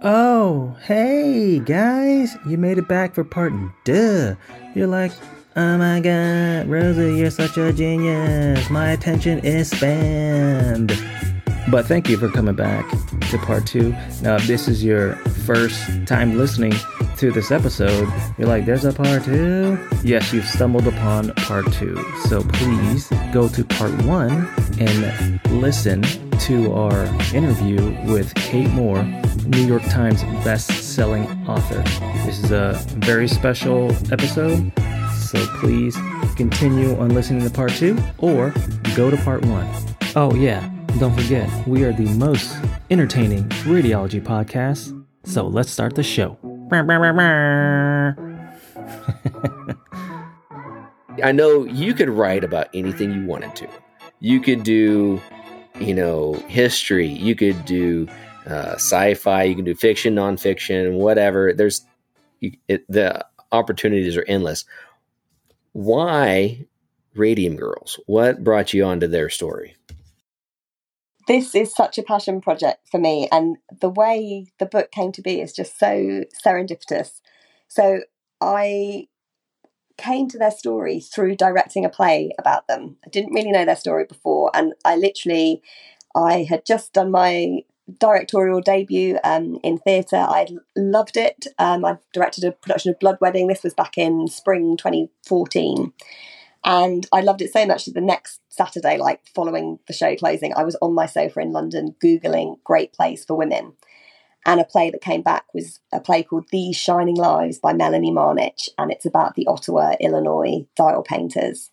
Oh, hey guys, you made it back for part duh. You're like, oh my god, Rosie, you're such a genius. My attention is spammed. But thank you for coming back to part two. Now, if this is your first time listening to this episode, you're like, there's a part two? Yes, you've stumbled upon part two. So please go to part one and listen to our interview with Kate Moore, New York Times best-selling author. This is a very special episode, so please continue on listening to part two or go to part one. Oh yeah, don't forget, we are the most entertaining radiology podcast. So let's start the show. I know you could write about anything you wanted to. You could do, you know, history. You could do uh, sci-fi. You can do fiction, nonfiction, whatever. There's you, it, the opportunities are endless. Why Radium Girls? What brought you onto their story? this is such a passion project for me and the way the book came to be is just so serendipitous so i came to their story through directing a play about them. I didn't really know their story before and i literally i had just done my directorial debut um, in theatre. I loved it. Um, i directed a production of blood wedding. This was back in spring 2014 and I loved it so much that the next Saturday, like following the show closing, I was on my sofa in London Googling great plays for women. And a play that came back was a play called These Shining Lives by Melanie Marnich. And it's about the Ottawa, Illinois dial painters.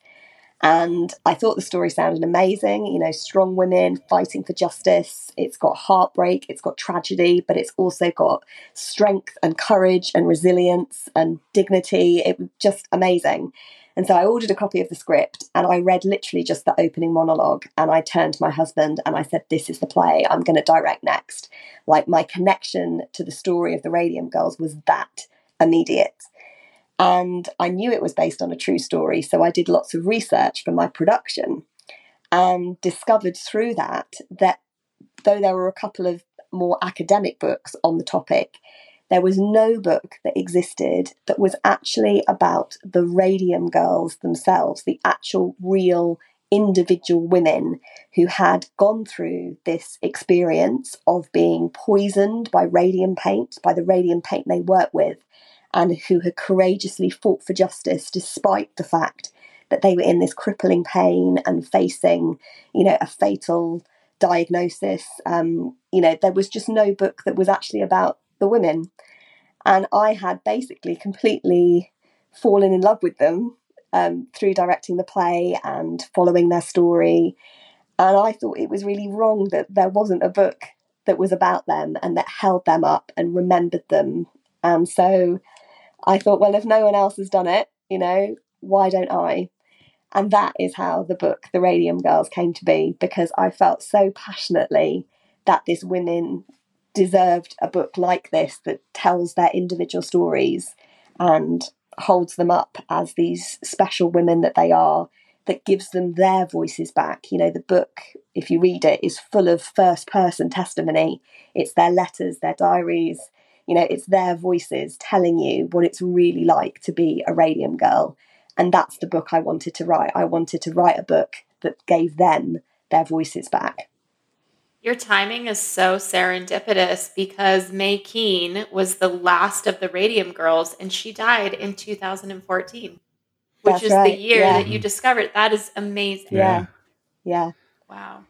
And I thought the story sounded amazing. You know, strong women fighting for justice. It's got heartbreak, it's got tragedy, but it's also got strength and courage and resilience and dignity. It was just amazing. And so I ordered a copy of the script and I read literally just the opening monologue. And I turned to my husband and I said, This is the play I'm going to direct next. Like my connection to the story of the Radium Girls was that immediate. And I knew it was based on a true story. So I did lots of research for my production and discovered through that that though there were a couple of more academic books on the topic, there was no book that existed that was actually about the radium girls themselves, the actual real individual women who had gone through this experience of being poisoned by radium paint, by the radium paint they work with, and who had courageously fought for justice despite the fact that they were in this crippling pain and facing, you know, a fatal diagnosis. Um, you know, there was just no book that was actually about the women. And I had basically completely fallen in love with them um, through directing the play and following their story. And I thought it was really wrong that there wasn't a book that was about them and that held them up and remembered them. And so I thought, well, if no one else has done it, you know, why don't I? And that is how the book, The Radium Girls, came to be because I felt so passionately that this women deserved a book like this that tells their individual stories and holds them up as these special women that they are that gives them their voices back. You know, the book, if you read it, is full of first person testimony. It's their letters, their diaries, you know, it's their voices telling you what it's really like to be a radium girl. And that's the book I wanted to write. I wanted to write a book that gave them their voices back. Your timing is so serendipitous because Mae Keane was the last of the Radium Girls and she died in 2014, which That's is right, the year yeah. that you discovered. That is amazing. Yeah. Yeah. Wow.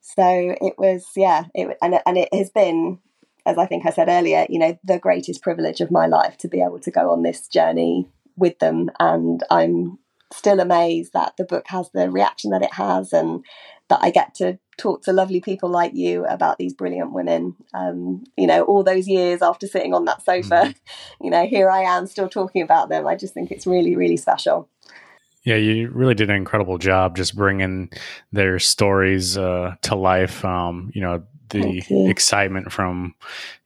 So it was, yeah, it, and, and it has been, as I think I said earlier, you know, the greatest privilege of my life to be able to go on this journey with them. And I'm still amazed that the book has the reaction that it has and that I get to talk to lovely people like you about these brilliant women. Um, you know, all those years after sitting on that sofa, Mm-hmm. you know, here I am still talking about them. I just think it's really, really special. Yeah, you really did an incredible job just bringing their stories uh, to life. Um, you know, the you. excitement from,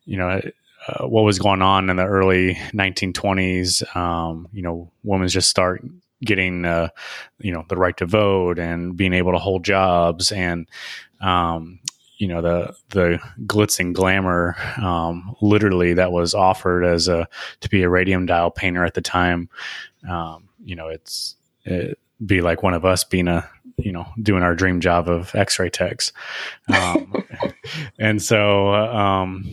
you know, uh, what was going on in the early 1920s. Um, you know, women just start getting, uh, you know, the right to vote and being able to hold jobs and, um, you know the the glitz and glamour um, literally that was offered as a to be a radium dial painter at the time. Um, you know it's it be like one of us being a you know doing our dream job of x-ray techs. Um, and so um,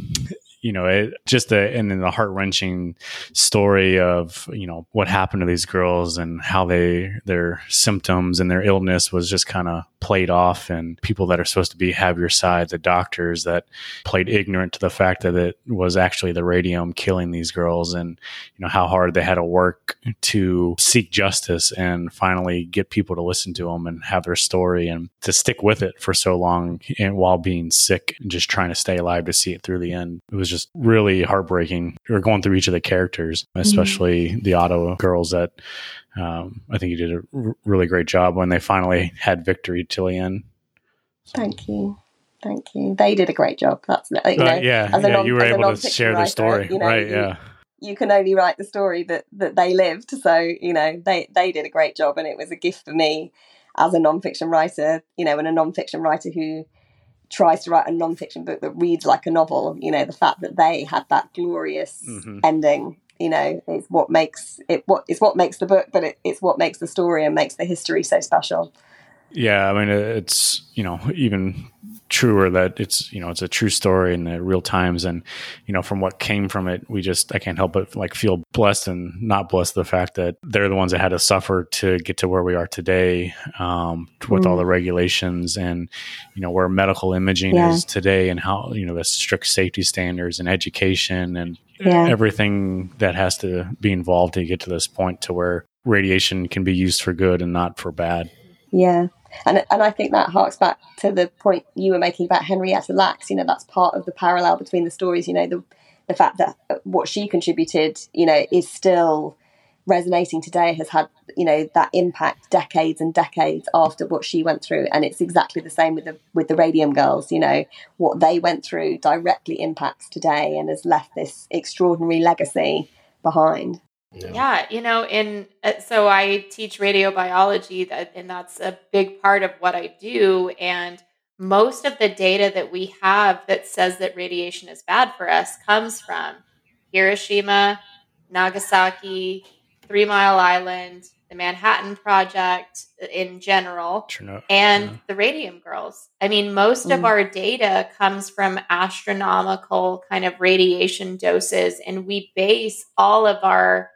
you know, it just a, and then the heart wrenching story of, you know, what happened to these girls and how they, their symptoms and their illness was just kind of played off and people that are supposed to be have your side, the doctors that played ignorant to the fact that it was actually the radium killing these girls and, you know, how hard they had to work to seek justice and finally get people to listen to them and have their story and to stick with it for so long and while being sick and just trying to stay alive to see it through the end. It was just really heartbreaking. Are going through each of the characters, especially mm-hmm. the Ottawa girls that um, I think you did a r- really great job when they finally had victory till the end. Thank you. Thank you. They did a great job. That's you know, uh, yeah, yeah. Non, you were able to share the story, you know, right? You, yeah. You can only write the story that that they lived. So you know they they did a great job, and it was a gift for me as a nonfiction writer. You know, and a nonfiction writer who tries to write a nonfiction book that reads like a novel. You know, the fact that they had that glorious mm-hmm. ending, you know, is what makes it what is what makes the book, but it, it's what makes the story and makes the history so special. Yeah, I mean, it's you know even truer that it's you know it's a true story in the real times and you know from what came from it we just i can't help but like feel blessed and not blessed the fact that they're the ones that had to suffer to get to where we are today um, with mm. all the regulations and you know where medical imaging yeah. is today and how you know the strict safety standards and education and yeah. everything that has to be involved to get to this point to where radiation can be used for good and not for bad yeah and and I think that harks back to the point you were making about Henrietta Lacks. You know, that's part of the parallel between the stories. You know, the the fact that what she contributed, you know, is still resonating today has had you know that impact decades and decades after what she went through and it's exactly the same with the with the radium girls you know what they went through directly impacts today and has left this extraordinary legacy behind yeah. yeah, you know, in uh, so I teach radiobiology, that, and that's a big part of what I do. And most of the data that we have that says that radiation is bad for us comes from Hiroshima, Nagasaki, Three Mile Island, the Manhattan Project in general, and yeah. the Radium Girls. I mean, most mm. of our data comes from astronomical kind of radiation doses, and we base all of our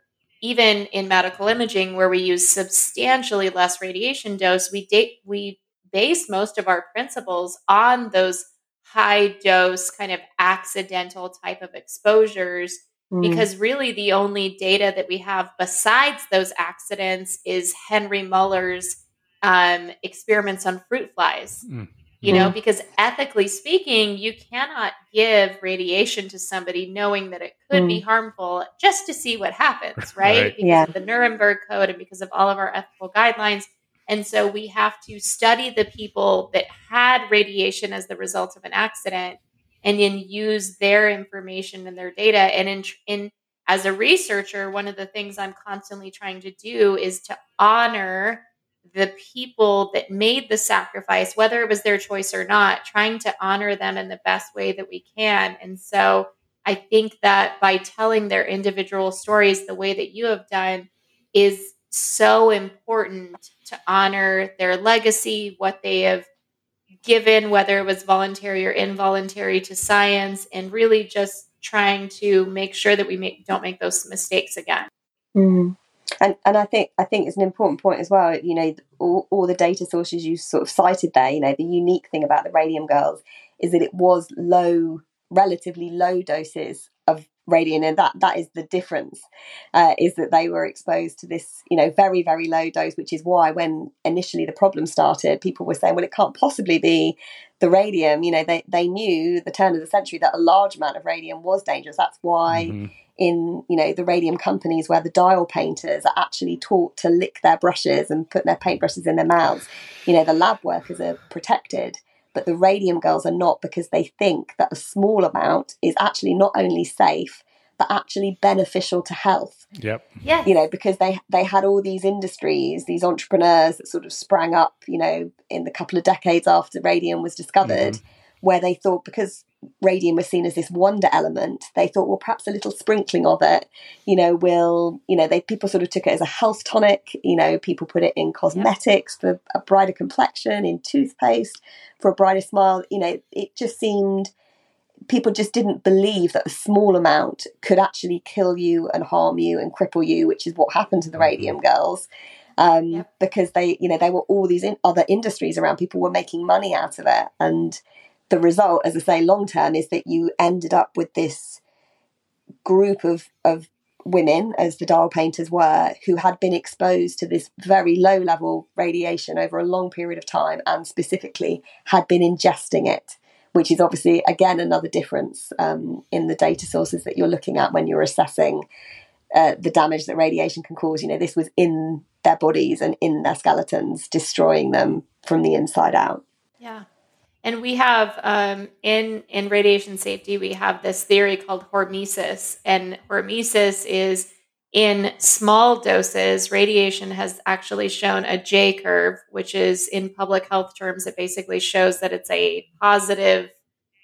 even in medical imaging where we use substantially less radiation dose we date we base most of our principles on those high dose kind of accidental type of exposures mm. because really the only data that we have besides those accidents is Hermann Muller's um, experiments on fruit flies mm you know, mm-hmm. because ethically speaking, you cannot give radiation to somebody knowing that it could mm. be harmful just to see what happens, right? right. Because yeah. of the Nuremberg Code and because of all of our ethical guidelines. And so we have to study the people that had radiation as the result of an accident and then use their information and their data. And in, in as a researcher, one of the things I'm constantly trying to do is to honor the people that made the sacrifice, whether it was their choice or not, trying to honor them in the best way that we can. And so I think that by telling their individual stories the way that you have done is so important to honor their legacy, what they have given, whether it was voluntary or involuntary to science, and really just trying to make sure that we make, don't make those mistakes again. Mm-hmm and and I think I think it's an important point as well. You know, all, all the data sources you sort of cited there. You know, the unique thing about the Radium Girls is that it was low, relatively low doses of radium, and that that is the difference. Uh, is that they were exposed to this, you know, very very low dose, which is why when initially the problem started, people were saying, well, it can't possibly be the radium. You know, they they knew the turn of the century that a large amount of radium was dangerous. That's why. Mm-hmm in you know the radium companies where the dial painters are actually taught to lick their brushes and put their paintbrushes in their mouths. You know the lab workers are protected but the radium girls are not because they think that a small amount is actually not only safe but actually beneficial to health. Yep. Yeah you know because they they had all these industries these entrepreneurs that sort of sprang up you know in the couple of decades after radium was discovered mm-hmm. where they thought because radium was seen as this wonder element, they thought, well, perhaps a little sprinkling of it, you know, will, you know, they people sort of took it as a health tonic. You know, people put it in cosmetics for a brighter complexion, in toothpaste for a brighter smile. You know, it just seemed people just didn't believe that a small amount could actually kill you and harm you and cripple you, which is what happened to the radium girls. Um, yep. Because they, you know, there were all these in other industries around. People were making money out of it, and the result, as I say, long term, is that you ended up with this group of of women, as the dial painters were, who had been exposed to this very low level radiation over a long period of time, and specifically had been ingesting it which is obviously again another difference um, in the data sources that you're looking at when you're assessing uh, the damage that radiation can cause. You know, this was in their bodies and in their skeletons, destroying them from the inside out. Yeah. And we have um, in in radiation safety, we have this theory called hormesis, and hormesis is in small doses, radiation has actually shown a J curve, which is in public health terms, it basically shows that it's a positive,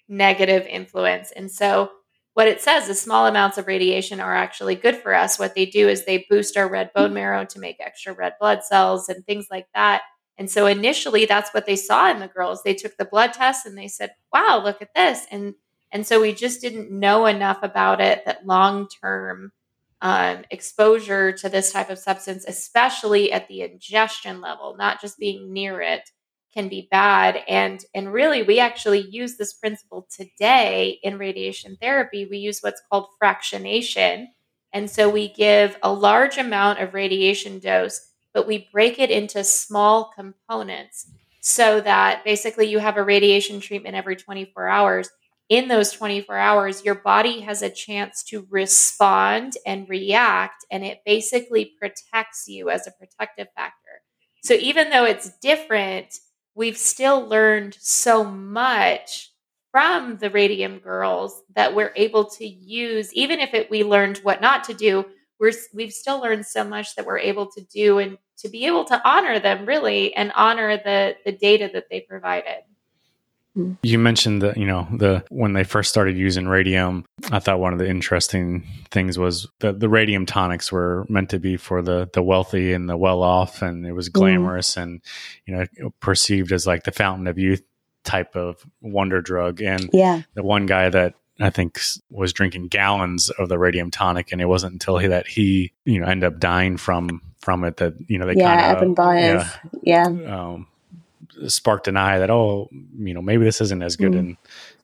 negative influence. And so, what it says is small amounts of radiation are actually good for us. What they do is they boost our red bone marrow to make extra red blood cells and things like that. And so, initially, that's what they saw in the girls. They took the blood test and they said, wow, look at this. And and so we just didn't know enough about it that long term um, exposure to this type of substance, especially at the ingestion level, not just being near it, can be bad. And and really, we actually use this principle today in radiation therapy. We use what's called fractionation, and so we give a large amount of radiation dose, but we break it into small components so that basically you have a radiation treatment every 24 hours in those 24 hours, your body has a chance to respond and react, and it basically protects you as a protective factor. So, even though it's different, we've still learned so much from the radium girls that we're able to use, even if it, we learned what not to do. We're, we've still learned so much that we're able to do and to be able to honor them really and honor the the data that they provided. You mentioned that, you know, the when they first started using radium, I thought one of the interesting things was that the radium tonics were meant to be for the the wealthy and the well off and it was mm. glamorous mm. and you know perceived as like the fountain of youth type of wonder drug and yeah. the one guy that I think was drinking gallons of the radium tonic, and it wasn't until he, that he, you know, ended up dying from from it that you know they yeah, kind of Eben Byers, yeah, yeah. Um, sparked an eye that oh you know maybe this isn't as good mm. in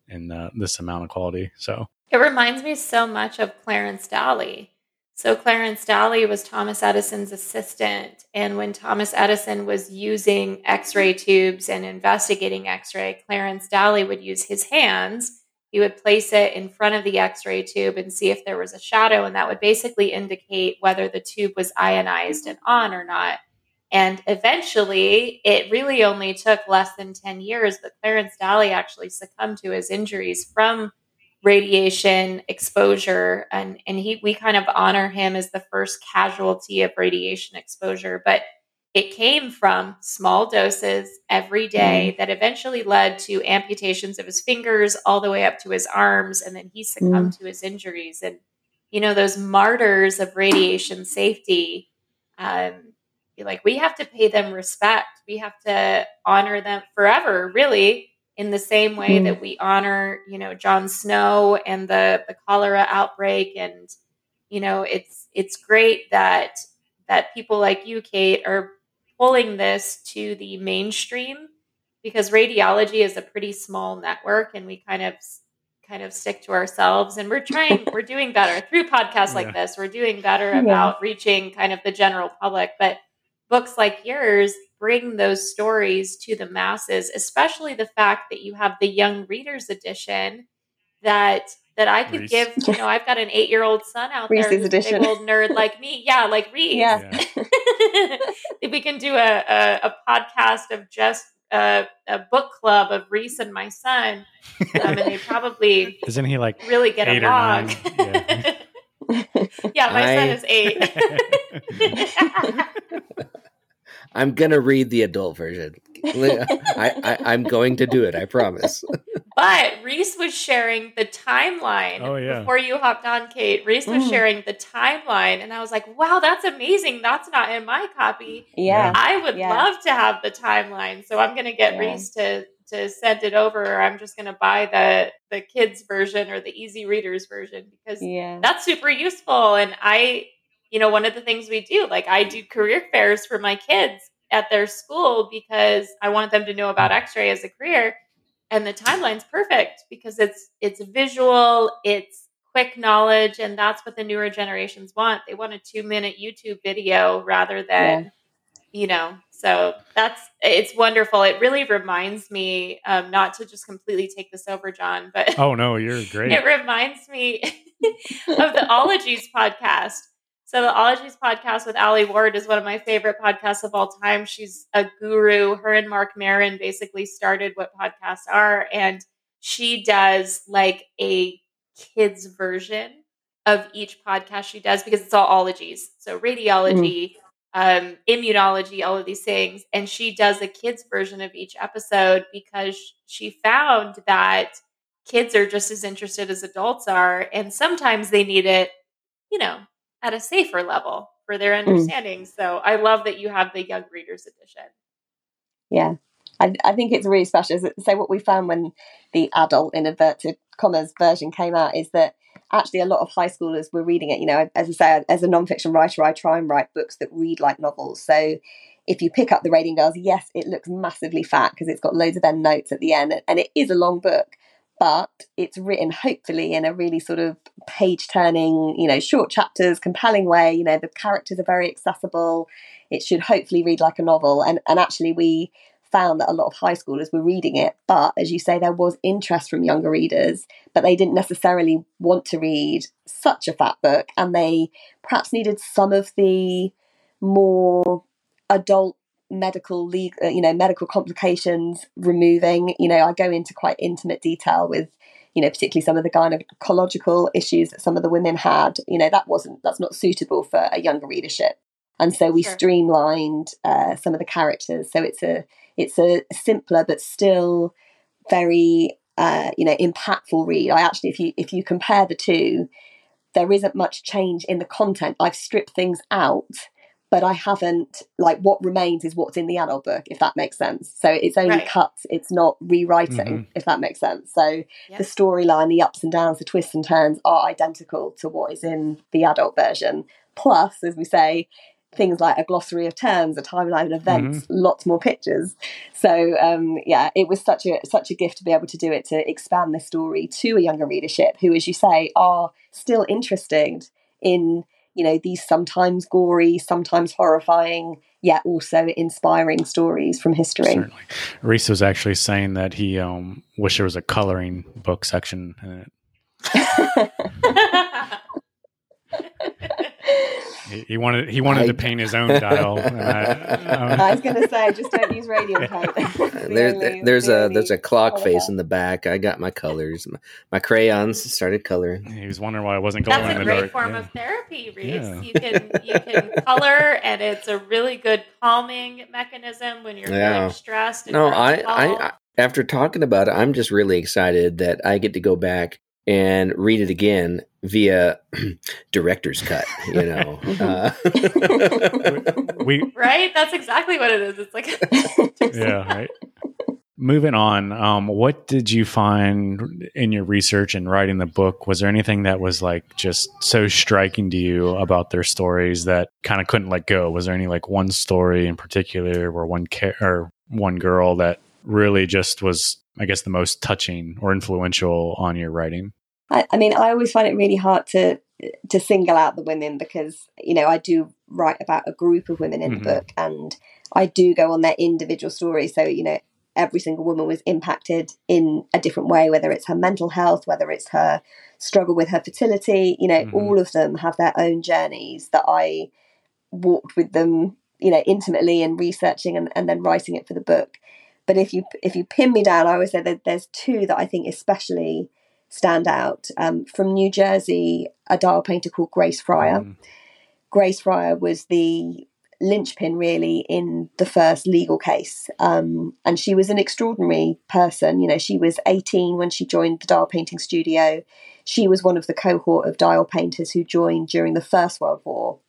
in uh, this amount of quality so it reminds me so much of clarence dally so clarence dally was thomas edison's assistant and when thomas edison was using x-ray tubes and investigating x-ray clarence dally would use his hands he would place it in front of the x-ray tube and see if there was a shadow and that would basically indicate whether the tube was ionized and on or not and eventually, it really only took less than 10 years, but Clarence Dally actually succumbed to his injuries from radiation exposure. And, and he, we kind of honor him as the first casualty of radiation exposure. But it came from small doses every day mm. that eventually led to amputations of his fingers all the way up to his arms. And then he succumbed mm. to his injuries. And, you know, those martyrs of radiation safety. Um, like we have to pay them respect. We have to honor them forever, really, in the same way mm-hmm. that we honor, you know, John Snow and the the cholera outbreak. And you know, it's it's great that that people like you, Kate, are pulling this to the mainstream because radiology is a pretty small network, and we kind of kind of stick to ourselves and we're trying we're doing better through podcasts like this we're doing better yeah. about reaching kind of the general public but books like yours bring those stories to the masses, especially the fact that you have the young readers edition that that I could Reece. give. You know, I've got an eight year old son out Reece's there, edition. big old nerd like me. Yeah, like Reece. Yeah. if we can do a, a, a podcast of just a, a, book club of Reece and my son, um, and they probably isn't he like really get along? Yeah. yeah, my I... son is eight. I'm gonna read the adult version. I, I, am going to do it. I promise. But Reece was sharing the timeline Oh, yeah. before you hopped on, Kate. Reece was Mm. sharing the timeline, and I was like, "Wow, that's amazing! That's not in my copy. Yeah. I would Yeah. love to have the timeline. So I'm going to get Yeah. Reece to to send it over, or I'm just going to buy the the kids version or the easy readers version because Yeah. that's super useful. And I, you know, one of the things we do, like I do career fairs for my kids at their school because I want them to know about X-ray as a career. And the timeline's perfect because it's it's visual, it's quick knowledge, and that's what the newer generations want. They want a two minute YouTube video rather than, you know. So that's it's wonderful. It really reminds me, um, not to just completely take this over, Jon, but Oh no, you're great. it reminds me of the Ologies podcast. So the Ologies podcast with Alie Ward is one of my favorite podcasts of all time. She's a guru. Her and Marc Maron basically started what podcasts are, and she does like a kids version of each podcast she does because it's all ologies. So radiology, um, immunology, all of these things. And she does a kids version of each episode because she found that kids are just as interested as adults are. And sometimes they need it, you know, at a safer level for their mm. understanding. So I love that you have the young readers edition. Yeah. I, I think it's really special. So what we found when the adult in inverted commas version came out is that actually a lot of high schoolers were reading it. You know, as I say, as a nonfiction writer, I try and write books that read like novels. So if you pick up the Radium Girls, yes, it looks massively fat because it's got loads of end notes at the end, and it is a long book. But it's written hopefully in a really sort of page turning, you know, short chapters, compelling way. You know, the characters are very accessible. It should hopefully read like a novel. And and actually we found that a lot of high schoolers were reading it, but as you say, there was interest from younger readers, but they didn't necessarily want to read such a fat book, and they perhaps needed some of the more adult medical legal you know medical complications removing you know i go into quite intimate detail with you know particularly some of the gynecological issues that some of the women had. You know that wasn't that's not suitable for a younger readership. And so we Sure. streamlined uh, some of the characters. So it's a it's a simpler but still very uh, you know impactful read. I actually if you if you compare the two there isn't much change in the content. I've stripped things out but i haven't like what remains is what's in the adult book if that makes sense so it's only Right. cuts it's not rewriting Mhm. if that makes sense so Yep. the storyline the ups and downs the twists and turns are identical to what is in the adult version plus as we say things like a glossary of terms a timeline of events lots more pictures so um, yeah it was such a such a gift to be able to do it to expand the story to a younger readership who as you say are still interested in you know these sometimes gory sometimes horrifying yet also inspiring stories from history Certainly. Reece was actually saying that he um wished there was a coloring book section in it. He, he wanted he wanted I- to paint his own dial. and I- uh, I was going to say, just don't use radium paint. It's There, there- there's a there's a clock face there. in the back. I got my colors, my, my crayons started coloring. he was wondering why I wasn't going That's in a great dark. form Yeah. of therapy, Reece. Yeah. You can you can color, and it's a really good calming mechanism when you're Yeah. feeling stressed. And No, I. I, I after talking about it, I'm just really excited that I get to go back and read it again via director's cut. You know, uh, we right. That's exactly what it is. It's like yeah right moving on um, what did you find in your research and writing the book was there anything that was like just so striking to you about their stories that kind of couldn't let go was there any like one story in particular or one ca- or one girl that really just was i guess the most touching or influential on your writing I, I mean, I always find it really hard to to single out the women because you know I do write about a group of women in Mhm. the book, and I do go on their individual stories. So you know, every single woman was impacted in a different way, whether it's her mental health, whether it's her struggle with her fertility. You know, Mhm. all of them have their own journeys that I walked with them, you know, intimately and researching and, and then writing it for the book. But if you if you pin me down, I always say that there's two that I think especially stand out. Um, from New Jersey, a dial painter called Grace Fryer. Mm, Grace Fryer was the linchpin really in the first legal case. Um, and she was an extraordinary person. You know, she was 18 when she joined the dial painting studio. She was one of the cohort of dial painters who joined during the First World War.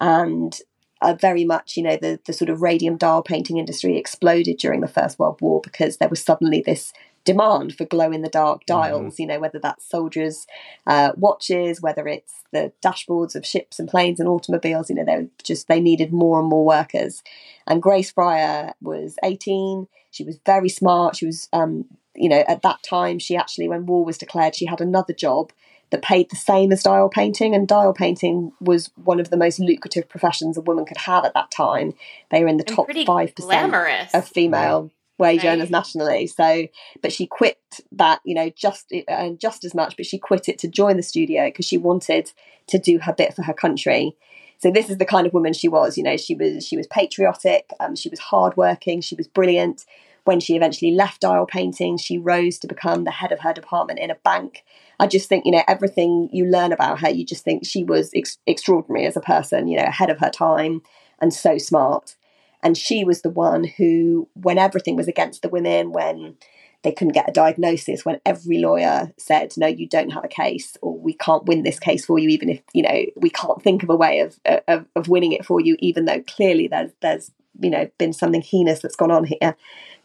And uh, very much, you know, the, the sort of radium dial painting industry exploded during the First World War because there was suddenly this demand for glow in the dark mm-hmm. dials, mm-hmm. you know, whether that's soldiers' uh, watches, whether it's the dashboards of ships and planes and automobiles, you know, they just, they needed more and more workers. And Grace Fryer was 18. She was very smart. She was, um, you know, at that time, she actually, when war was declared, she had another job that paid the same as dial painting. And dial painting was one of the most lucrative professions a woman could have at that time. They were in the and top 5% of female wage right. earners nationally. So, but she quit that, you know, just uh, just as much, but she quit it to join the studio because she wanted to do her bit for her country. So this is the kind of woman she was. You know, she was she was patriotic. Um, she was hardworking. She was brilliant. When she eventually left dial painting, she rose to become the head of her department in a bank. I just think, you know, everything you learn about her, you just think she was ex- extraordinary as a person, you know, ahead of her time and so smart. And she was the one who, when everything was against the women, when they couldn't get a diagnosis, when every lawyer said, no, you don't have a case, or we can't win this case for you, even if, you know, we can't think of a way of, uh, of, of winning it for you, even though clearly there's, there's, you know, been something heinous that's gone on here.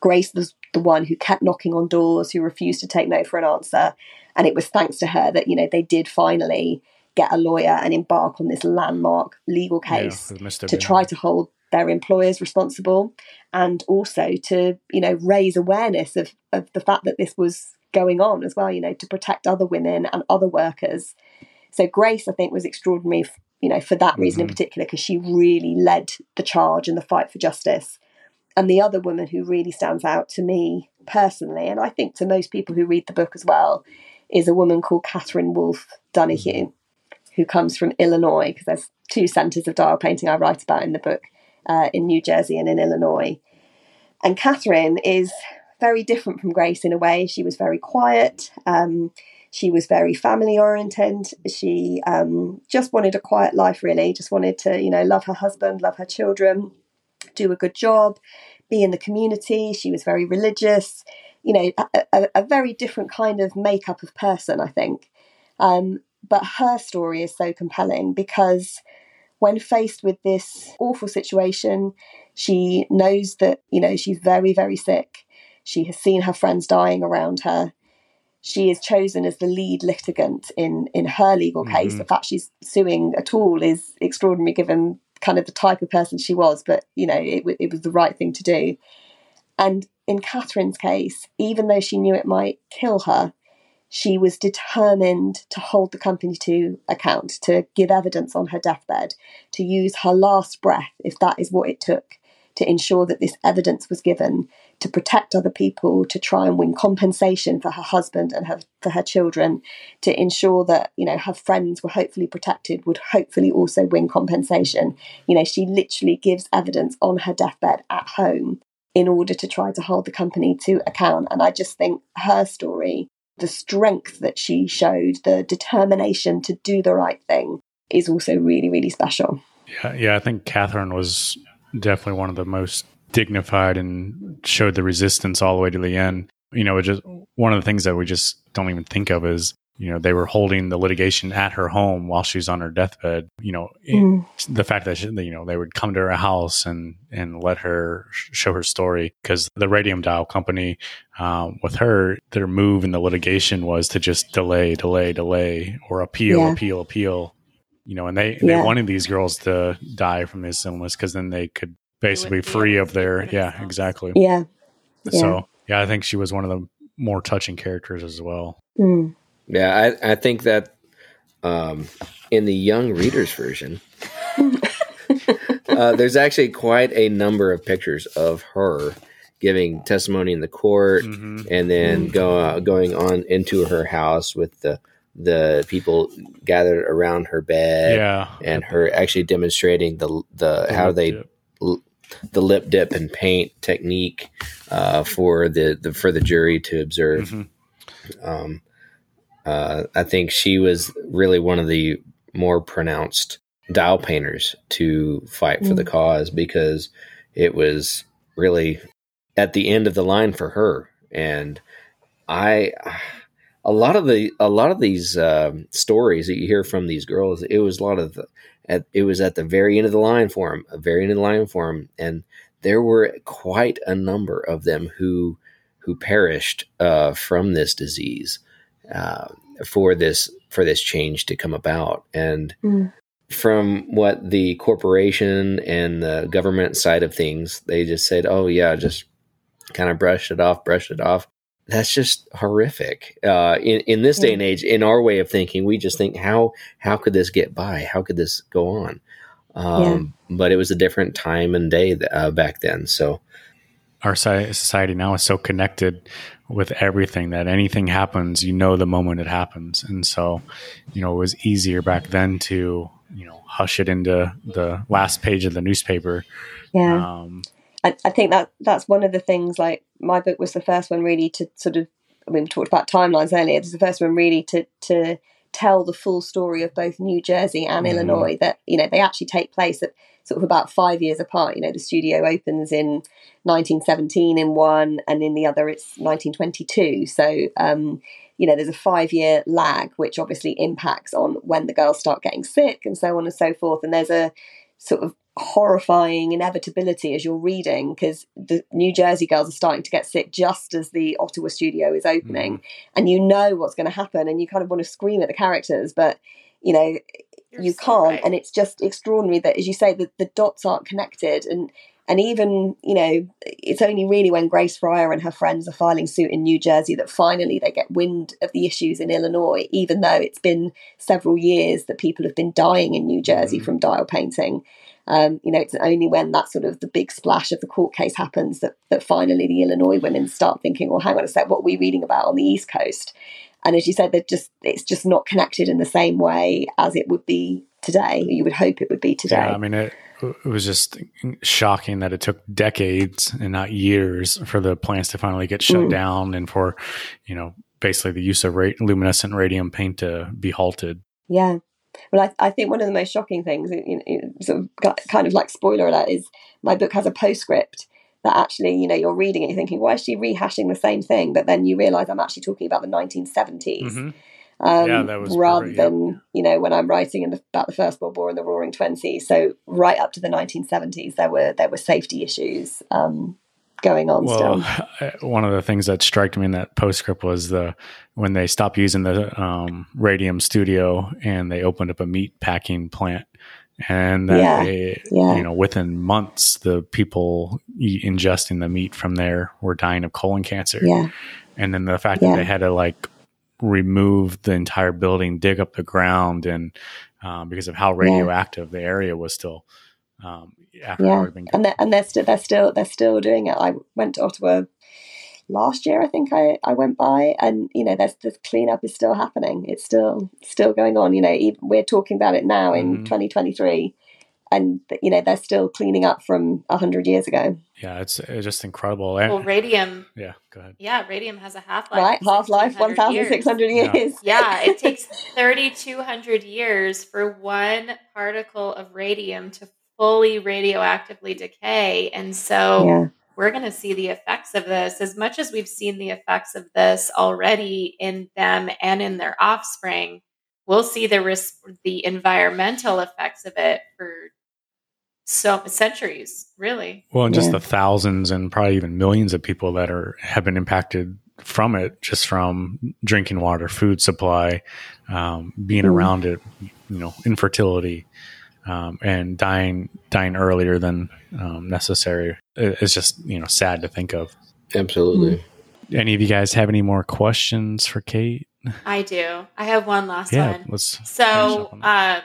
Grace was the one who kept knocking on doors, who refused to take no for an answer. And it was thanks to her that, you know, they did finally get a lawyer and embark on this landmark legal case yeah, to try to hold their employers responsible and also to you know raise awareness of, of the fact that this was going on as well you know to protect other women and other workers so grace i think was extraordinary you know for that reason mm-hmm. in particular because she really led the charge and the fight for justice and the other woman who really stands out to me personally and i think to most people who read the book as well is a woman called catherine wolfe donohue mm-hmm. who comes from illinois because there's two centres of dial painting i write about in the book uh, in New Jersey and in Illinois. And Catherine is very different from Grace in a way. She was very quiet. Um, she was very family oriented. She um, just wanted a quiet life, really. Just wanted to, you know, love her husband, love her children, do a good job, be in the community. She was very religious. You know, a, a, a very different kind of makeup of person, I think. Um, but her story is so compelling because when faced with this awful situation, she knows that, you know, she's very, very sick. She has seen her friends dying around her. She is chosen as the lead litigant in, in her legal case. Mm-hmm. The fact she's suing at all is extraordinary given kind of the type of person she was, but, you know, it, it was the right thing to do. And in Catherine's case, even though she knew it might kill her, she was determined to hold the company to account, to give evidence on her deathbed, to use her last breath, if that is what it took, to ensure that this evidence was given, to protect other people, to try and win compensation for her husband and her, for her children, to ensure that you know her friends were hopefully protected, would hopefully also win compensation. You know, she literally gives evidence on her deathbed at home in order to try to hold the company to account. And I just think her story the strength that she showed, the determination to do the right thing is also really, really special. Yeah, yeah, I think Catherine was definitely one of the most dignified and showed the resistance all the way to the end. You know, just one of the things that we just don't even think of is you know they were holding the litigation at her home while she's on her deathbed you know mm. the fact that she, you know they would come to her house and and let her show her story because the radium dial company um, with her their move in the litigation was to just delay delay delay or appeal yeah. appeal appeal you know and they yeah. they wanted these girls to die from this illness because then they could basically free of their yeah exactly yeah. yeah so yeah i think she was one of the more touching characters as well mm. Yeah, I, I think that um, in the young readers version, uh, there's actually quite a number of pictures of her giving testimony in the court, mm-hmm. and then mm-hmm. go uh, going on into her house with the the people gathered around her bed, yeah, and her actually demonstrating the the, the how they. L- the lip dip and paint technique uh, for the, the for the jury to observe. Mm-hmm. Um, uh, I think she was really one of the more pronounced dial painters to fight for the Mm. cause because it was really at the end of the line for her. And I, a lot of the a lot of these um, stories that you hear from these girls, it was a lot of the, at, it was at the very end of the line for them, a very end of the line for them, and there were quite a number of them who who perished uh, from this disease uh, for this for this change to come about. And Mm. from what the corporation and the government side of things they just said oh yeah just kind of brush it off brush it off. That's just horrific. Uh, in, in this day and age in our way of thinking we just think how how could this get by? How could this go on? Um, but it was a different time and day th- uh, back then. So our society now is so connected with everything that anything happens, you know the moment it happens, and so you know it was easier back then to you know hush it into the last page of the newspaper. Yeah. Um, I, I think that that's one of the things. Like my book was the first one really to sort of. I mean, we talked about timelines earlier. It was the first one really to to tell the full story of both New Jersey and Mhm. Illinois. That you know they actually take place at sort of about five years apart. You know, the studio opens in 1917 in one, and in the other it's 1922. So. Um, you know, there's a five year lag, which obviously impacts on when the girls start getting sick and so on and so forth. And there's a sort of horrifying inevitability as you're reading because the New Jersey girls are starting to get sick just as the Ottawa studio is opening, and you know what's going to happen, and you kind of want to scream at the characters, but you know You're you so can't, right. and it's just extraordinary that, as you say, that the dots aren't connected, and and even you know it's only really when Grace Fryer and her friends are filing suit in New Jersey that finally they get wind of the issues in Illinois, even though it's been several years that people have been dying in New Jersey Mhm. from dial painting. Um, you know, it's only when that sort of the big splash of the court case happens that that finally the Illinois women start thinking, well, hang on a sec, what are we reading about on the East Coast? And as you said, they're just it's just not connected in the same way as it would be today. You would hope it would be today. Yeah, I mean, it, it was just shocking that it took decades and not years for the plants to finally get shut Mm. down and for, you know, basically the use of ra- luminescent radium paint to be halted. Yeah. Well, I, I think one of the most shocking things, you know, sort of kind of like spoiler alert, is my book has a postscript that actually, you know, you're reading it, you're thinking, why is she rehashing the same thing? But then you realize I'm actually talking about the 1970s. Mhm. Um, Yeah, that was rather perfect, yep. than you know when I'm writing in the, about the First World War and the Roaring Twenties. So right up to the 1970s, there were there were safety issues um, going on Well, still. one of the things that struck me in that postscript was the when they stopped using the um, radium studio and they opened up a meat packing plant, and that Yeah, they, yeah. you know, within months, the people ingesting the meat from there were dying of colon cancer. Yeah, and then the fact that they had to like remove the entire building, dig up the ground, and um, because of how radioactive the area was still. Um, after yeah, been and they're, and they're still they're still they're still doing it. I went to Ottawa last year, I think I, I went by, and you know, there's this cleanup is still happening. It's still still going on. You know, even, we're talking about it now in Mhm. 2023, and you know, they're still cleaning up from hundred years ago. yeah, it's, it's just incredible. Well, radium, yeah, go ahead. yeah, radium has a half life. Right, half life, 1,600 Yeah. years. Yeah, it takes 3,200 years for one particle of radium to fully radioactively decay. And so Yeah. We're going to see the effects of this as much as we've seen the effects of this already in them and in their offspring. We'll see the risk, the environmental effects of it for so centuries, really. Well, and just Yeah. the thousands and probably even millions of people that are have been impacted from it, just from drinking water, food supply, um, being Mm. around it, you know, infertility, um, and dying dying earlier than um, necessary. It- It's just you know sad to think of. absolutely Any of you guys have any more questions for Kate? I do. I have one last yeah, one. let's. So, on um,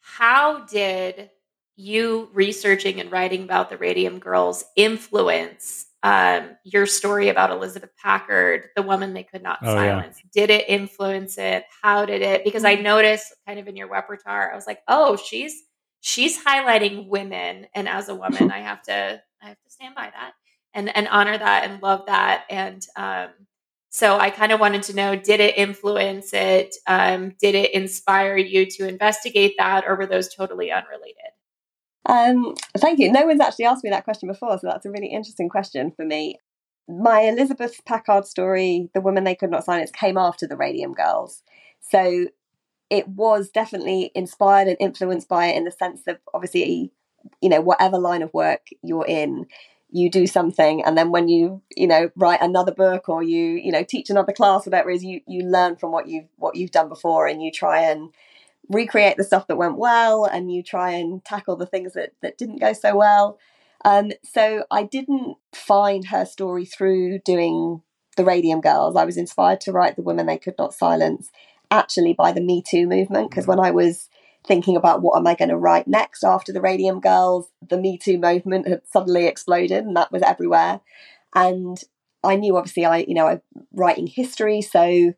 how did you researching and writing about the Radium Girls influence um, your story about Elizabeth Packard, the woman they could not Oh, yeah. silence? Did it influence it? How did it? Because I noticed kind of in your repertoire, I was like, oh, she's she's highlighting women, and as a woman, I have to I have to stand by that and and honor that and love that and um, So I kind of wanted to know did it influence it? Um, did it inspire you to investigate that, or were those totally unrelated? Um, thank you. No one's actually asked me that question before, so that's a really interesting question for me. My Elizabeth Packard story, The Woman They Could Not Silence, came after the Radium Girls. So it was definitely inspired and influenced by it in the sense of obviously, you know, whatever line of work you're in, you do something and then when you you know write another book or you you know teach another class whatever it is you you learn from what you've what you've done before and you try and recreate the stuff that went well and you try and tackle the things that that didn't go so well um, so i didn't find her story through doing the radium girls i was inspired to write the women they could not silence actually by the me too movement because when i was thinking about what am I going to write next after the Radium Girls, the Me Too movement had suddenly exploded and that was everywhere. And I knew obviously I, you know, I'm writing history, so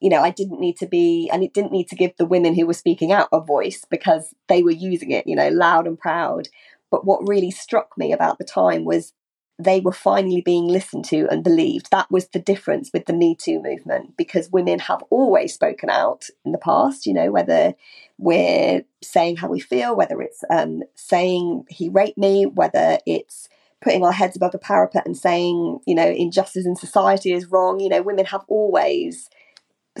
you know, I didn't need to be, and it didn't need to give the women who were speaking out a voice because they were using it, you know, loud and proud. But what really struck me about the time was they were finally being listened to and believed. That was the difference with the Me Too movement because women have always spoken out in the past, you know, whether we're saying how we feel, whether it's um, saying he raped me, whether it's putting our heads above the parapet and saying, you know, injustice in society is wrong. You know, women have always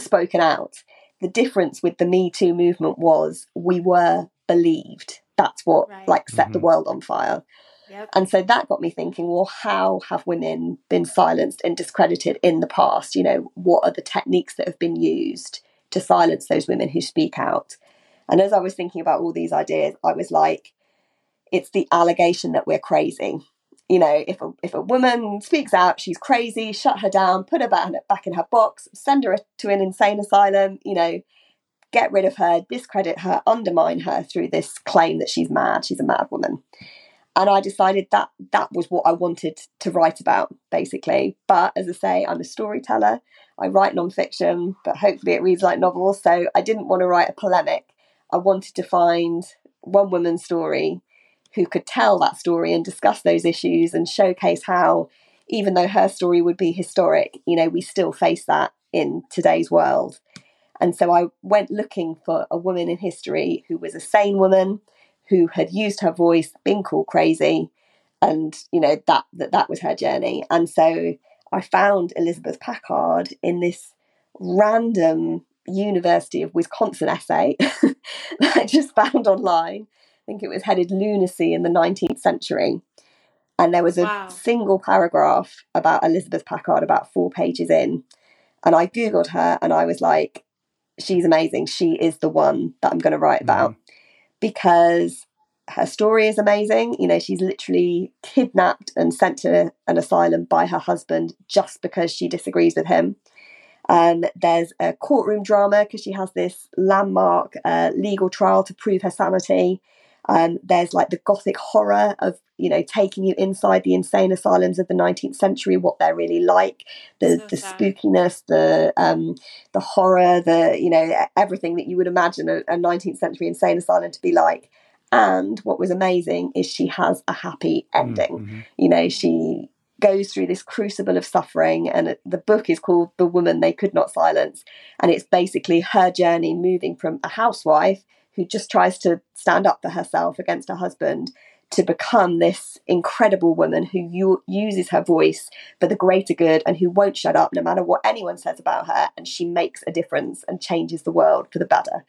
spoken out. The difference with the Me Too movement was we were believed. That's what right. like set mm-hmm. the world on fire. Yep. And so that got me thinking, well, how have women been silenced and discredited in the past? You know, what are the techniques that have been used to silence those women who speak out? And as I was thinking about all these ideas, I was like, it's the allegation that we're crazy. You know, if a, if a woman speaks out, she's crazy, shut her down, put her back, in her box, send her to an insane asylum, you know, get rid of her, discredit her, undermine her through this claim that she's mad, she's a mad woman and I decided that that was what I wanted to write about, basically. But as I say, I'm a storyteller. I write nonfiction, but hopefully it reads like novels. So I didn't want to write a polemic. I wanted to find one woman's story who could tell that story and discuss those issues and showcase how, even though her story would be historic, you know, we still face that in today's world. And so I went looking for a woman in history who was a sane woman who had used her voice, been called crazy, and you know that that that was her journey. And so I found Elizabeth Packard in this random University of Wisconsin essay that I just found online. I think it was headed Lunacy in the 19th Century. And there was a wow. single paragraph about Elizabeth Packard, about four pages in. And I Googled her and I was like, she's amazing. She is the one that I'm going to write about. Mm because her story is amazing. You know, she's literally kidnapped and sent to an asylum by her husband just because she disagrees with him. Um, there's a courtroom drama because she has this landmark uh, legal trial to prove her sanity. Um, there's like the gothic horror of you know taking you inside the insane asylums of the 19th century, what they're really like, the so the spookiness, the um, the horror, the you know everything that you would imagine a, a 19th century insane asylum to be like. And what was amazing is she has a happy ending. Mm-hmm. You know, she goes through this crucible of suffering and the book is called the woman they could not silence and it's basically her journey moving from a housewife who just tries to stand up for herself against her husband to become this incredible woman who u- uses her voice for the greater good and who won't shut up no matter what anyone says about her and she makes a difference and changes the world for the better.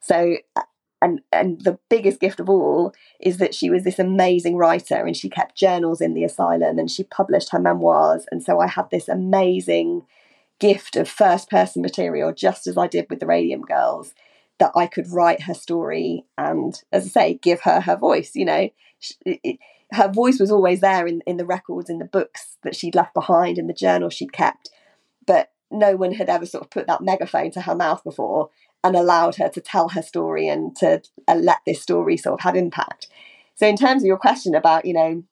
So uh, and and the biggest gift of all is that she was this amazing writer and she kept journals in the asylum and she published her memoirs and so i had this amazing gift of first person material just as i did with the radium girls that I could write her story and, as I say, give her her voice. You know, it, it, her voice was always there in, in the records, in the books that she'd left behind, in the journal she'd kept. But no one had ever sort of put that megaphone to her mouth before and allowed her to tell her story and to uh, let this story sort of have impact. So, in terms of your question about, you know,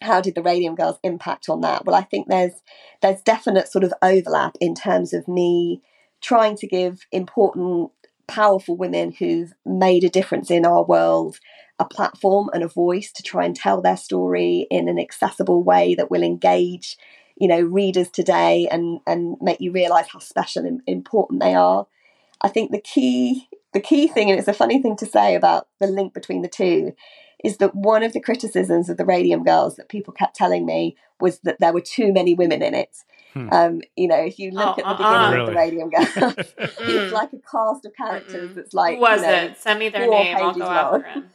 how did the Radium Girls impact on that? Well, I think there's there's definite sort of overlap in terms of me trying to give important powerful women who've made a difference in our world a platform and a voice to try and tell their story in an accessible way that will engage you know readers today and and make you realize how special and important they are. I think the key the key thing and it's a funny thing to say about the link between the two is that one of the criticisms of the radium girls that people kept telling me was that there were too many women in it Hmm. Um, you know, if you look oh, at the uh-uh. beginning of the Radium Girls, it's like a cast of characters that's like. Was you know, it? Send me their name. I'll go after them.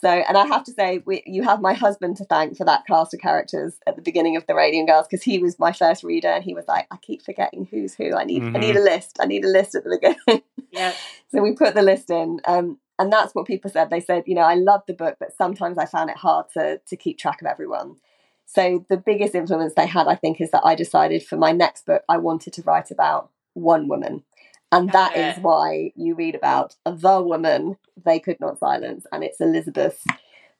So, and I have to say, we, you have my husband to thank for that cast of characters at the beginning of the Radium Girls because he was my first reader, and he was like, "I keep forgetting who's who. I need, mm-hmm. I need a list. I need a list at the beginning." Yeah. so we put the list in, um, and that's what people said. They said, you know, I loved the book, but sometimes I found it hard to to keep track of everyone. So the biggest influence they had, I think, is that I decided for my next book I wanted to write about one woman. And that is why you read about the woman they could not silence. And it's Elizabeth's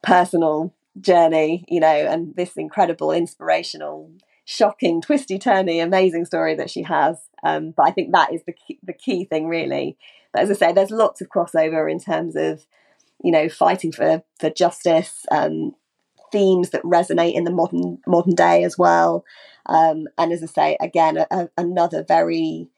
personal journey, you know, and this incredible, inspirational, shocking, twisty, turny, amazing story that she has. Um, but I think that is the key, the key thing, really. But as I say, there's lots of crossover in terms of, you know, fighting for for justice, um, themes that resonate in the modern modern day as well. Um, and as I say, again, a, a, another very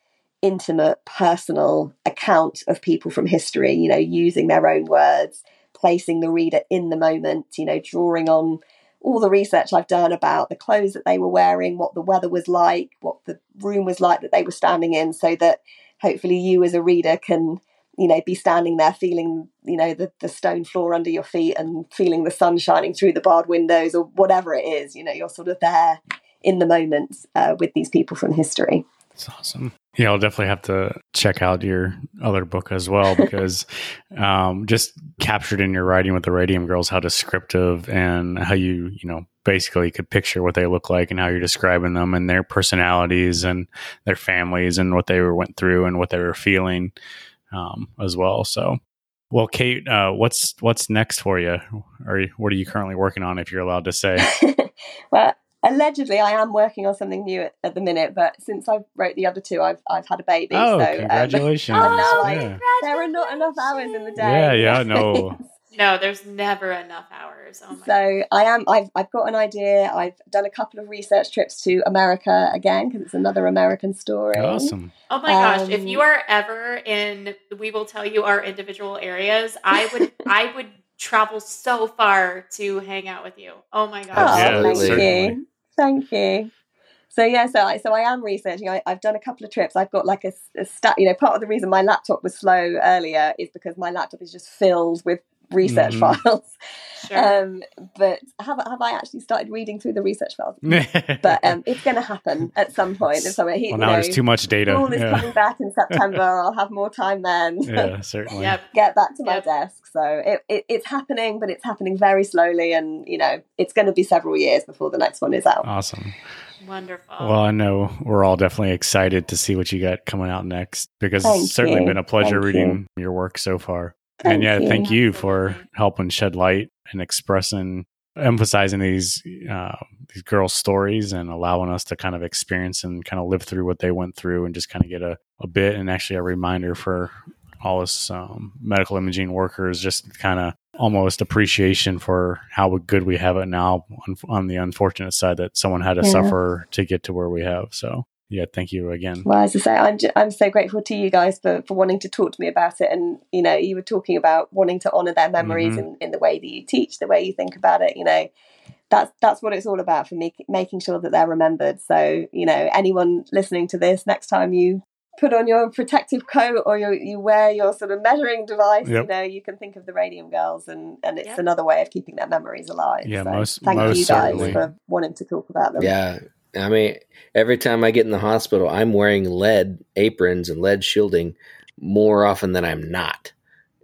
intimate, personal account of people from history. You know, using their own words, placing the reader in the moment. You know, drawing on all the research I've done about the clothes that they were wearing, what the weather was like, what the room was like that they were standing in, so that hopefully you as a reader can you know, be standing there feeling, you know, the, the stone floor under your feet and feeling the sun shining through the barred windows or whatever it is, you know, you're sort of there in the moment uh, with these people from history. That's awesome. Yeah, I'll definitely have to check out your other book as well because um, just captured in your writing with the Radium Girls, how descriptive and how you, you know, basically could picture what they look like and how you're describing them and their personalities and their families and what they went through and what they were feeling um, as well. So, well, Kate, uh, what's what's next for you, or what are you currently working on, if you're allowed to say? well, allegedly, I am working on something new at, at, the minute, but since I wrote the other two, I've I've had a baby. Oh, so, congratulations! Um, now, like, yeah. there are not enough hours in the day. Yeah, yeah, no. No, there's never enough hours. Oh so I am. I've I've got an idea. I've done a couple of research trips to America again because it's another American story. Awesome. Oh my um, gosh! If you are ever in, we will tell you our individual areas. I would. I would travel so far to hang out with you. Oh my gosh! Oh, yeah, thank certainly. you. Thank you. So yeah, so I so I am researching. I, have done a couple of trips. I've got like a, a stat. You know, part of the reason my laptop was slow earlier is because my laptop is just filled with research mm. files. Sure. Um, but have have I actually started reading through the research files? but um, it's going to happen at some point. If somewhere, he, well, now know, there's too much data. All is yeah. coming back in September. I'll have more time then. Yeah, certainly. yep. Get back to yep. my desk. So it, it, it's happening, but it's happening very slowly, and you know it's going to be several years before the next one is out. Awesome. Wonderful. Well, I know we're all definitely excited to see what you got coming out next because Thank it's certainly you. been a pleasure Thank reading you. your work so far. Thank and yeah, you. thank you for helping shed light and expressing, emphasizing these uh, these girls' stories and allowing us to kind of experience and kind of live through what they went through and just kind of get a, a bit and actually a reminder for all us um, medical imaging workers, just kind of almost appreciation for how good we have it now on, on the unfortunate side that someone had to yeah. suffer to get to where we have. So yeah, thank you again. Well, as I say, I'm just, I'm so grateful to you guys for for wanting to talk to me about it. And you know, you were talking about wanting to honour their memories mm-hmm. in, in the way that you teach, the way you think about it. You know, that's that's what it's all about for me, making sure that they're remembered. So you know, anyone listening to this, next time you put on your protective coat or you, you wear your sort of measuring device, yep. you know, you can think of the Radium Girls, and and it's yep. another way of keeping their memories alive. Yeah, so most thank most you guys certainly. for wanting to talk about them. Yeah, I mean, every time I get in the hospital, I'm wearing lead aprons and lead shielding more often than I'm not.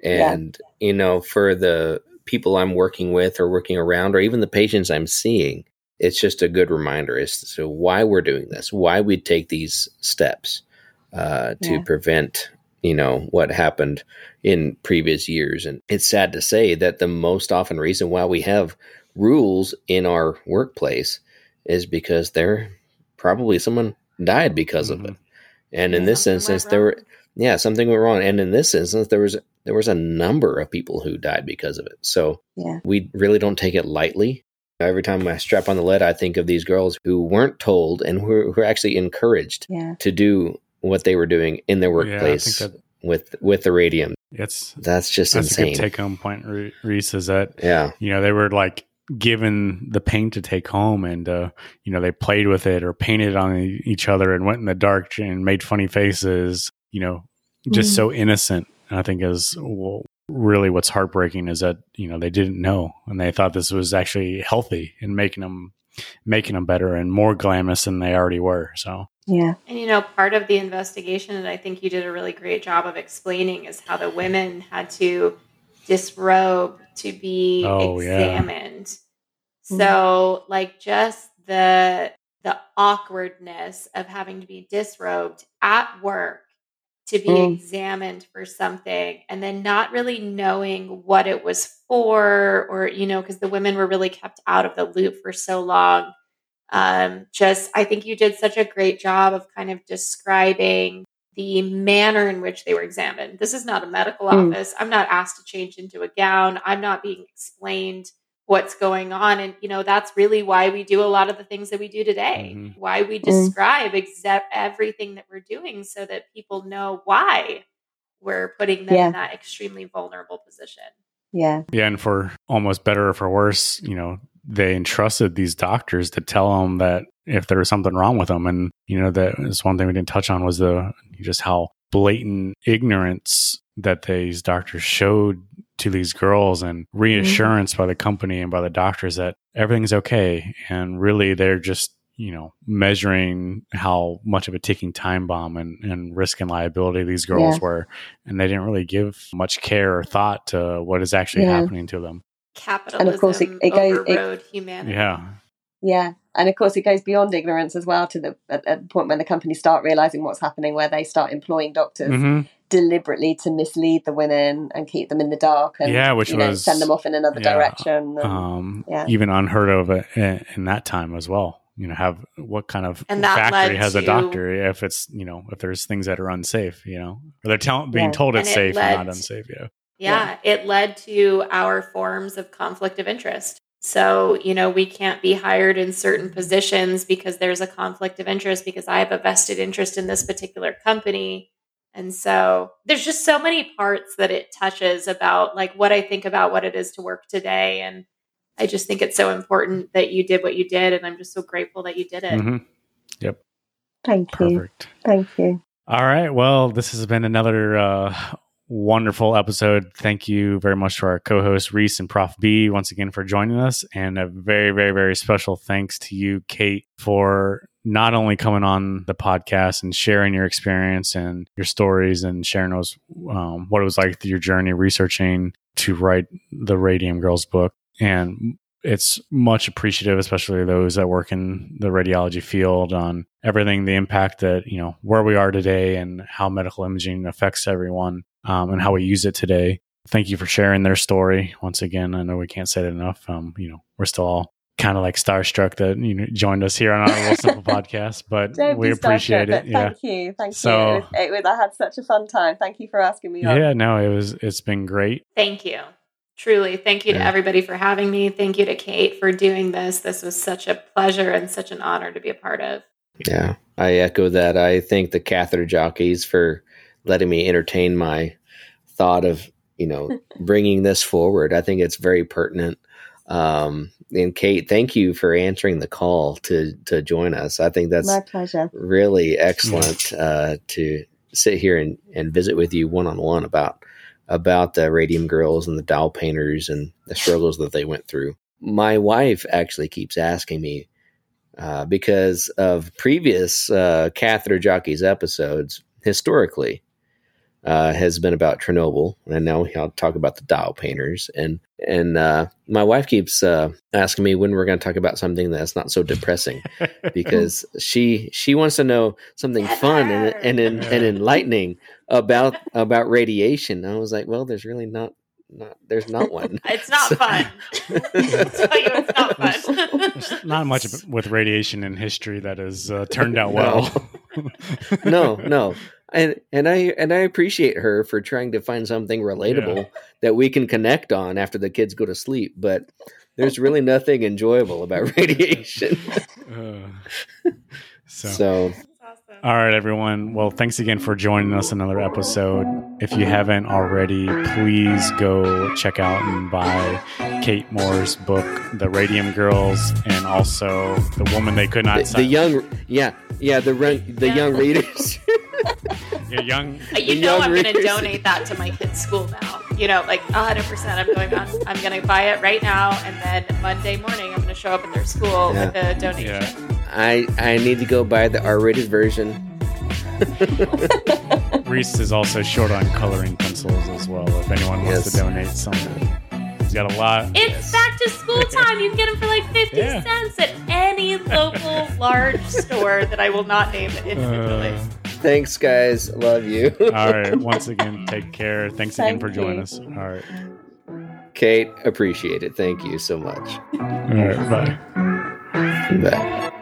And, yeah. you know, for the people I'm working with or working around, or even the patients I'm seeing, it's just a good reminder as to why we're doing this, why we take these steps uh, to yeah. prevent, you know, what happened in previous years. And it's sad to say that the most often reason why we have rules in our workplace is because there probably someone died because mm-hmm. of it. And in this instance, there were yeah something went wrong. And in this instance, there was there was a number of people who died because of it. So yeah. we really don't take it lightly. Every time I strap on the lead, I think of these girls who weren't told and who were, who were actually encouraged Yeah. to do what they were doing in their workplace think that with with the radium. it's That's just that's a insane. good take home point, Reece. Is that yeah, you know they were like given the paint to take home and uh you know they played with it or painted on e- each other and went in the dark and made funny faces you know just Mhm. so innocent and i think is well, really what's heartbreaking is that you know they didn't know and they thought this was actually healthy and making them making them better and more glamorous than they already were so Yeah. And you know, part of the investigation, and I think you did a really great job of explaining, is how the women had to disrobe to be Oh, yeah. examined. So, like, just the the awkwardness of having to be disrobed at work to be Mm. examined for something and then not really knowing what it was for or you know because the women were really kept out of the loop for so long um, just i think you did such a great job of kind of describing the manner in which they were examined this is not a medical Mm. office i'm not asked to change into a gown i'm not being explained what's going on and you know that's really why we do a lot of the things that we do today Mhm. why we Mm. describe exa- everything that we're doing so that people know why we're putting them Yeah. in that extremely vulnerable position Yeah. Yeah, and for almost better or for worse, you know, they entrusted these doctors to tell them that if there was something wrong with them, and you know, that is one thing we didn't touch on was the just how blatant ignorance that these doctors showed to these girls and reassurance by the company and by the doctors that everything's okay, and really they're just you know measuring how much of a ticking time bomb and, and risk and liability these girls Yeah. were and they didn't really give much care or thought to what is actually Yeah. happening to them. capitalism course it- it goes- it- overrode humanity Yeah. Yeah. And of course, it goes beyond ignorance as well to the at, at the point when the companies start realizing what's happening, where they start employing doctors hmm deliberately to mislead the women and keep them in the dark and Yeah, which you know, was- send them off in another yeah, direction. And, Um, Yeah. Even unheard of in, in that time as well. You know, have what kind of And that factory led has a doctor if it's you know if there's things that are unsafe, you know, or they're tell- being Yeah. told And it's it safe led and not to- unsafe. Yeah. Yeah, it led to our forms of conflict of interest. So, you know, we can't be hired in certain positions because there's a conflict of interest because I have a vested interest in this particular company. And so there's just so many parts that it touches about like what I think about what it is to work today. And I just think it's so important that you did what you did. And I'm just so grateful that you did it. hmm thank you. Perfect. Thank you. All right. Well, this has been another uh, wonderful episode. Thank you very much to our co host, Reese and Prof B, once again for joining us. And a very, very, very special thanks to you, Kate, for not only coming on the podcast and sharing your experience and your stories and sharing those, um, what it was like through your journey researching to write the Radium Girls book. And it's much appreciative, especially those that work in the radiology field on everything, the impact that, you know, where we are today and how medical imaging affects everyone um, and how we use it today. Thank you for sharing their story. Once again, I know we can't say it enough. Um, you know, we're still all kind of like starstruck that you know, joined us here on our Little Simple podcast, but Don't we appreciate it. but Yeah. Thank you. Thank So- you. It was, it was, I had such a fun time. Thank you for asking me on. Yeah, no, it was, it's been great. Thank you. Truly. Thank you to everybody for having me. Thank you to Kate for doing this. This was such a pleasure and such an honor to be a part of. Yeah, I echo that. I thank the catheter jockeys for letting me entertain my thought of you know bringing this forward. I think it's very pertinent. Um, and Kate, thank you for answering the call to to join us. I think that's My pleasure. really excellent uh, to sit here and, and visit with you one on one about about the radium girls and the dial painters and the struggles that they went through. My wife actually keeps asking me uh, because of previous uh, catheter jockeys episodes historically uh, has been about Chernobyl, and now I'll talk about the Dial painters. And and uh, my wife keeps uh, asking me when we're going to talk about something that's not so depressing because she she wants to know something fun and and, and, and enlightening about about radiation. I was like, well, there's really not not there's not one. It's not So- fun. I'll tell you it's not fun. There's not much with radiation in history that has uh, turned out No. well. no, no. and and I and I appreciate her for trying to find something relatable Yeah. that we can connect on after the kids go to sleep. But there's really nothing enjoyable about radiation. Uh, so. so That's awesome. All right, everyone. Well, thanks again for joining us another episode. If you haven't already, please go check out and buy Kate Moore's book, The Radium Girls, and also The Woman They Could Not the, the young, yeah, yeah, the run, the Yeah. young readers. Yeah, young. You know young I'm going to donate that to my kids' school now. You know, like 100%. I'm going on. I'm going to buy it right now, and then Monday morning I'm going to show up at their school Yeah. with a donation. Yeah. I I need to go buy the R-rated version. Reece is also short on coloring pencils as well. If anyone wants Yes. to donate some, he's got a lot. It's back to school time. You can get them for like 50 Yeah. cents at any local large store that I will not name individually. Uh, Thanks, guys. Love you. all right. Once again, take care. Thanks again for joining you. us. All right. Kate, appreciate it. Thank you so much. All right. Bye. Bye.